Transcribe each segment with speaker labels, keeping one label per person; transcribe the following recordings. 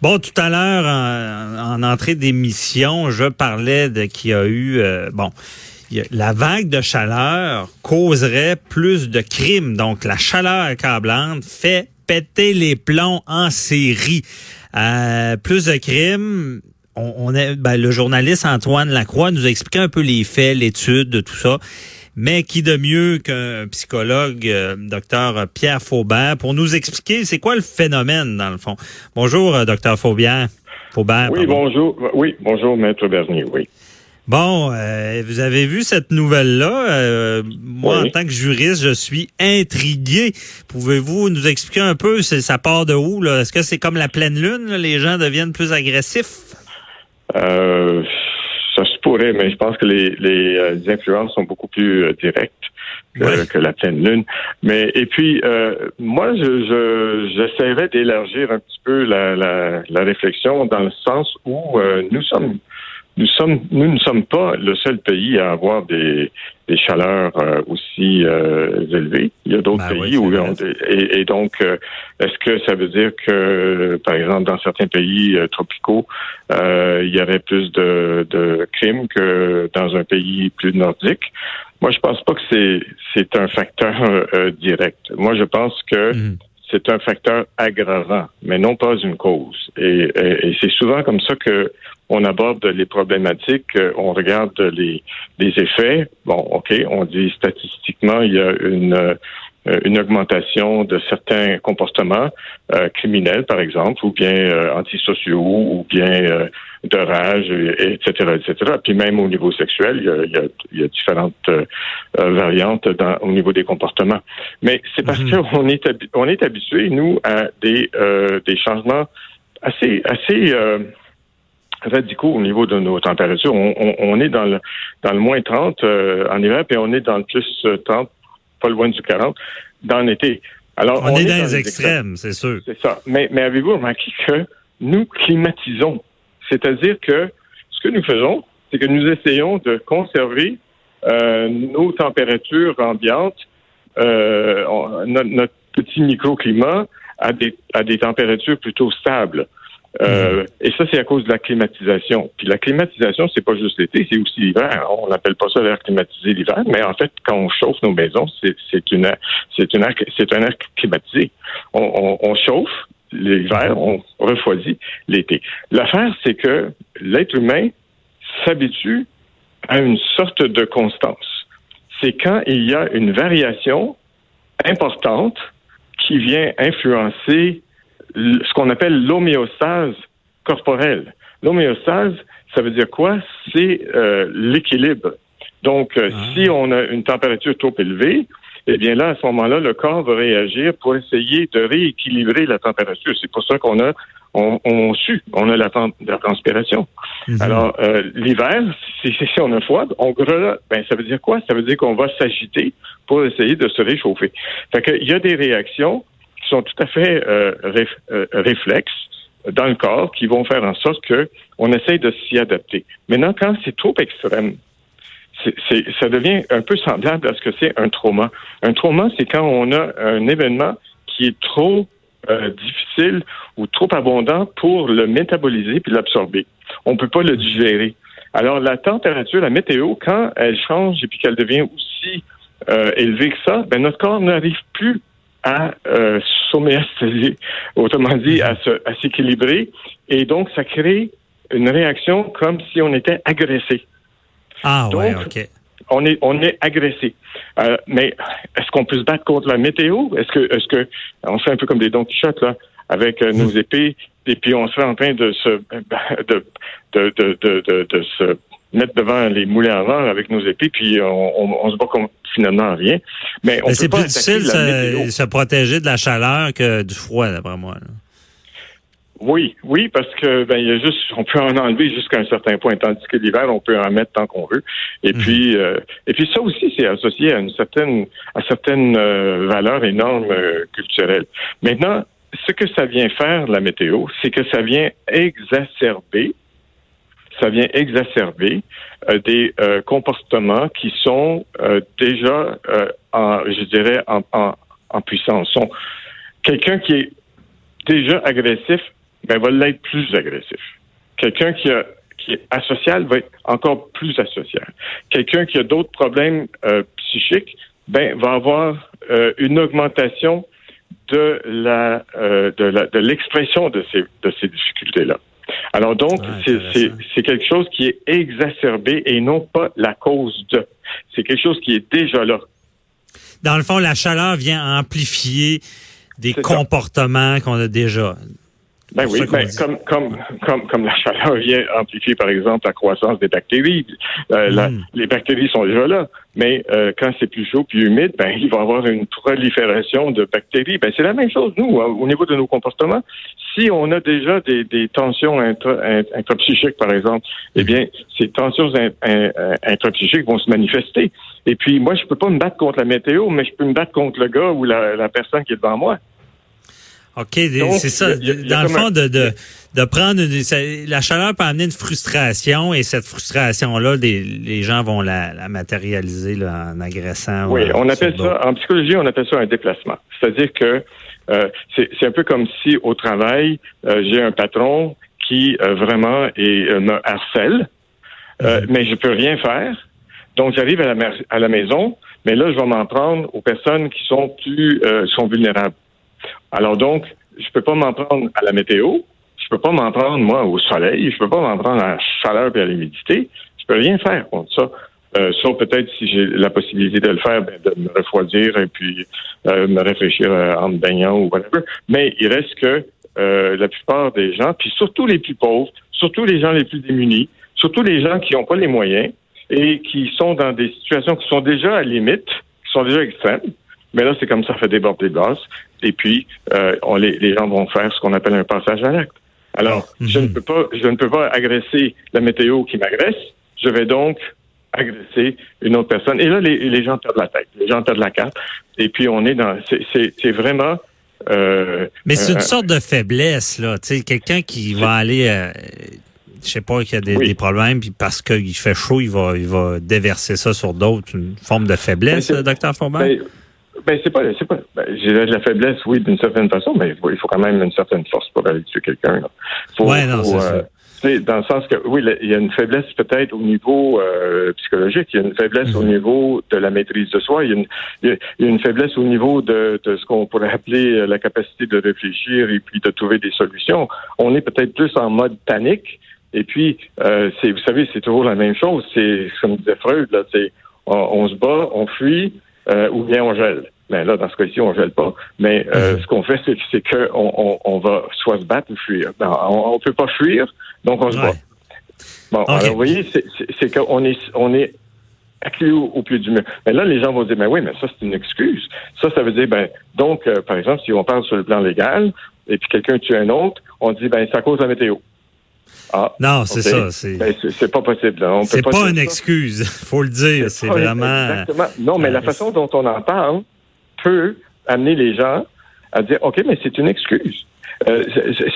Speaker 1: Bon, tout à l'heure, en, entrée d'émission, je parlais de qu'il y a eu, euh, bon, la vague de chaleur causerait plus de crimes. Donc, la chaleur accablante fait péter les plombs en série. Euh, plus de crimes. On, est, ben, le journaliste Antoine Lacroix nous a expliqué un peu les faits, l'étude, de tout ça. Mais qui de mieux qu'un psychologue, euh, docteur Pierre Faubert, pour nous expliquer c'est quoi le phénomène dans le fond? Bonjour, euh, docteur Faubert.
Speaker 2: Faubert oui, bonjour. Oui, bonjour, maître Bernier, oui.
Speaker 1: Bon, euh, vous avez vu cette nouvelle-là? moi, en tant que juriste, je suis intrigué. Pouvez-vous nous expliquer un peu, ça part de où? Est-ce que c'est comme la pleine lune? Les gens deviennent plus agressifs?
Speaker 2: Euh, ça se pourrait, mais je pense que les, les, euh, influences sont beaucoup plus euh, directes que, la pleine lune. Mais et puis euh, moi, je j'essaierais d'élargir un petit peu la, la, la, réflexion dans le sens où nous sommes nous sommes, nous ne sommes pas le seul pays à avoir des, des chaleurs euh, aussi euh, élevées. Il y a d'autres ben pays où et, et, donc euh, est-ce que ça veut dire que par exemple dans certains pays tropicaux il y aurait plus de, de crimes que dans un pays plus nordique? Moi je pense pas que c'est c'est un facteur direct. Moi je pense que mhm c'est un facteur aggravant, mais non pas une cause. Et, c'est souvent comme ça que on aborde les problématiques. Euh, on regarde les, les effets. Bon, ok, on dit statistiquement il y a une une augmentation de certains comportements euh, criminels, par exemple, ou bien euh, antisociaux, ou bien de rage, etc., etc. Puis même au niveau sexuel, il y a, il y a, il y a différentes euh, variantes dans, au niveau des comportements. Mais c'est parce mhm. qu'on est on est habitué nous à des euh, des changements assez assez euh, radicaux au niveau de nos températures. On, on, on, est dans le dans le moins 30 en hiver, puis on est dans le plus 30, pas loin du 40, dans l'été.
Speaker 1: Alors on, est, dans, les extrêmes, c'est sûr.
Speaker 2: C'est ça. Mais, mais avez-vous remarqué que nous climatisons? C'est-à-dire que ce que nous faisons, c'est que nous essayons de conserver euh, nos températures ambiantes, euh, notre, petit microclimat à des, à des températures plutôt stables. Euh, et ça, c'est à cause de la climatisation. Puis la climatisation, c'est pas juste l'été, c'est aussi l'hiver. On n'appelle pas ça l'air climatisé l'hiver, mais en fait, quand on chauffe nos maisons, c'est une, c'est une, c'est un air climatisé. On, on, on chauffe, l'hiver, on refroidit l'été. L'affaire, c'est que l'être humain s'habitue à une sorte de constance. C'est quand il y a une variation importante qui vient influencer ce qu'on appelle l'homéostase corporelle. L'homéostase, ça veut dire quoi? C'est euh, l'équilibre. Donc, euh, ah. si on a une température trop élevée, eh bien là, à ce moment-là, le corps va réagir pour essayer de rééquilibrer la température. C'est pour ça qu'on a on, on sue, on a la, la transpiration. Mhm. Alors, euh, l'hiver, si, si, on a froid, on grelotte. Ben, ça veut dire quoi? Ça veut dire qu'on va s'agiter pour essayer de se réchauffer. Fait qu'il y a des réactions sont tout à fait euh, euh, réflexes dans le corps qui vont faire en sorte que on essaye de s'y adapter. Maintenant, quand c'est trop extrême, ça devient un peu semblable à ce que c'est un trauma. Un trauma, c'est quand on a un événement qui est trop euh, difficile ou trop abondant pour le métaboliser puis l'absorber. On peut pas le digérer. Alors la température, la météo, quand elle change et puis qu'elle devient aussi élevée que ça, ben notre corps n'arrive plus à euh, autrement dit à, s'équilibrer, et donc ça crée une réaction comme si on était agressé.
Speaker 1: Ah ouais, ok.
Speaker 2: On est, on est agressé. Euh, mais est-ce qu'on peut se battre contre la météo? Est-ce que, est-ce que, on fait un peu comme des Don Quichotte, là, avec euh, nos hmm. épées, et puis on serait en train de se, de, de, de, de, de se mettre devant les moulins à vent avec nos épées, puis on, on, se bat contre finalement rien. Mais on
Speaker 1: c'est plus difficile de se protéger de la chaleur que du froid, d'après moi. Là.
Speaker 2: Oui, oui, parce que ben il y a juste, on peut en enlever jusqu'à un certain point, tandis que l'hiver on peut en mettre tant qu'on veut. Et mhm. puis, euh, et puis ça aussi c'est associé à une certaine, à certaines euh, valeurs et normes euh, culturelles. Maintenant, ce que ça vient faire la météo, c'est que ça vient exacerber, ça vient exacerber des comportements qui sont déjà, en, je dirais, en, puissance. Quelqu'un qui est déjà agressif ben, va l'être plus agressif. Quelqu'un qui, est asocial va être encore plus asocial. Quelqu'un qui a d'autres problèmes euh, psychiques ben, va avoir euh, une augmentation de euh, l'expression de, ces de ces difficultés là. Alors donc ah, c'est quelque chose qui est exacerbé et non pas la cause de. C'est quelque chose qui est déjà là.
Speaker 1: Dans le fond, la chaleur vient amplifier des comportements qu'on a déjà.
Speaker 2: Ben oui, ben, comme, comme, comme, comme la chaleur vient amplifier, par exemple, la croissance des bactéries. Euh, hmm. les bactéries sont déjà là, mais euh, quand c'est plus chaud, plus humide, ben, il va y avoir une prolifération de bactéries. Ben, c'est la même chose, nous, hein, au niveau de nos comportements. Si on a déjà des, des tensions intra, intrapsychiques, par exemple, eh bien, ces tensions intrapsychiques vont se manifester. Et puis, moi, je peux pas me battre contre la météo, mais je peux me battre contre le gars ou la, la personne qui est devant moi.
Speaker 1: OK, c'est ça. dans le fond, de, de, de prendre la chaleur peut amener une frustration et cette frustration-là, les gens vont la, matérialiser là, en agressant.
Speaker 2: Oui, on appelle ça, en psychologie, on appelle ça un déplacement. C'est-à-dire que euh, c'est un peu comme si au travail, euh, j'ai un patron qui euh, vraiment est, me harcèle, mm-hmm. mais je peux rien faire. Donc j'arrive à la, à la maison, mais là, je vais m'en prendre aux personnes qui sont plus sont vulnérables. Alors donc, je peux pas m'en prendre à la météo, je peux pas m'en prendre, moi, au soleil, je peux pas m'en prendre à la chaleur et à l'humidité. Je peux rien faire contre ça. Euh, sauf peut-être si j'ai la possibilité de le faire, ben, de me refroidir et puis euh, me réfléchir euh, en me baignant ou whatever. Mais il reste que euh, la plupart des gens, puis surtout les plus pauvres, surtout les gens les plus démunis, surtout les gens qui n'ont pas les moyens et qui sont dans des situations qui sont déjà à limite, qui sont déjà extrêmes, mais là, c'est comme ça fait déborder de gaz. Et puis, euh, on, les, les, gens vont faire ce qu'on appelle un passage à l'acte. Alors, mhm. je ne peux pas, je ne peux pas agresser la météo qui m'agresse. Je vais donc agresser une autre personne. Et là, les, les gens perdent la tête. Les gens perdent la carte. Et puis, on est dans, c'est vraiment.
Speaker 1: Euh, Mais c'est une sorte de faiblesse, là. Tu sais, quelqu'un qui va aller. Euh, je sais pas, qu'il y a des, problèmes, puis parce qu'il fait chaud, il va, il va déverser ça sur d'autres, une forme de faiblesse, docteur Faubert?
Speaker 2: Ben, c'est pas, c'est pas, ben, j'ai la faiblesse, oui, d'une certaine façon, mais il faut quand même une certaine force pour aller tuer quelqu'un.
Speaker 1: Ouais, non, c'est euh,
Speaker 2: ça. Dans le sens que, oui, il y a une faiblesse peut-être au niveau euh, psychologique, il y a une faiblesse au mhm. niveau de la maîtrise de soi, il y a une, il y a une faiblesse au niveau de, de ce qu'on pourrait appeler euh, la capacité de réfléchir et puis de trouver des solutions. On est peut-être plus en mode panique. Et puis, euh, c'est, vous savez, c'est toujours la même chose. C'est comme disait Freud, là, c'est on, on se bat, on fuit, euh, ou bien on gèle. Mais là, dans ce cas-ci, on gèle pas. Mais euh, mhm. ce qu'on fait, c'est qu'on on, on, va soit se battre ou fuir. Ben, on, ne peut pas fuir, donc on se bat. Bon, alors vous voyez, c'est qu'on est, on est acculé au, pied du mur. Mais là, les gens vont dire, mais oui, mais ça, c'est une excuse. Ça, ça veut dire, ben, donc, euh, par exemple, si on parle sur le plan légal, et puis quelqu'un tue un autre, on dit, ben, c'est à cause de la météo.
Speaker 1: Ah, non, c'est ça. C'est
Speaker 2: ben, pas possible.
Speaker 1: C'est pas, pas une excuse, faut le dire. C'est vraiment.
Speaker 2: Exactement. Non, mais la façon dont on en parle peut amener les gens à dire OK, mais c'est une excuse. Euh,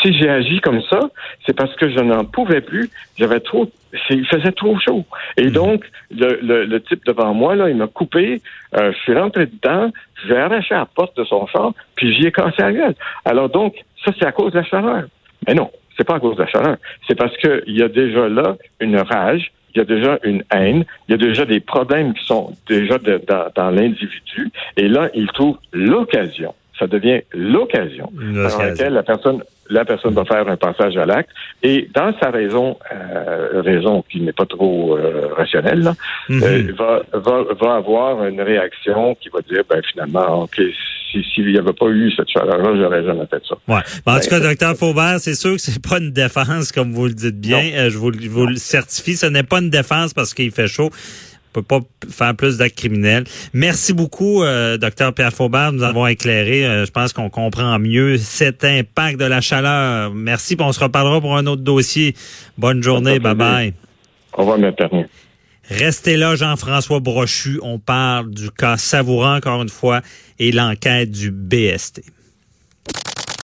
Speaker 2: si j'ai agi comme ça, c'est parce que je n'en pouvais plus. J'avais trop, il faisait trop chaud. Et hmm. donc, le, le, type devant moi, là, il m'a coupé. Euh, je suis rentré dedans, j'ai arraché la porte de son char, puis j'y ai cassé la gueule. Alors donc, ça, c'est à cause de la chaleur. Mais non, c'est pas à cause de la chaleur. C'est parce qu'il y a déjà là une rage, il y a déjà une haine, il y a déjà des problèmes qui sont déjà dans, l'individu. Et là, il trouve l'occasion. Ça devient l'occasion dans laquelle la personne la personne va faire un passage à l'acte et dans sa raison euh, raison qui n'est pas trop euh, rationnelle mhm. euh, va, va, va avoir une réaction qui va dire ben finalement ok s'il n'y avait pas eu cette chaleur-là, j'aurais jamais fait ça.
Speaker 1: Ouais. en tout cas, ben, docteur Faubert, c'est sûr que c'est pas une défense, comme vous le dites bien. Euh, je vous, vous le certifie. Ce n'est pas une défense parce qu'il fait chaud. On peut pas faire plus d'actes criminels. Merci beaucoup, euh, docteur Pierre Faubert. Nous avons éclairé. Euh, je pense qu'on comprend mieux cet impact de la chaleur. Merci. on se reparlera pour un autre dossier. Bonne journée. Bye bye.
Speaker 2: Au revoir.
Speaker 1: Restez là, Jean-François Brochu. On parle du cas savourant, encore une fois, et l'enquête du BST.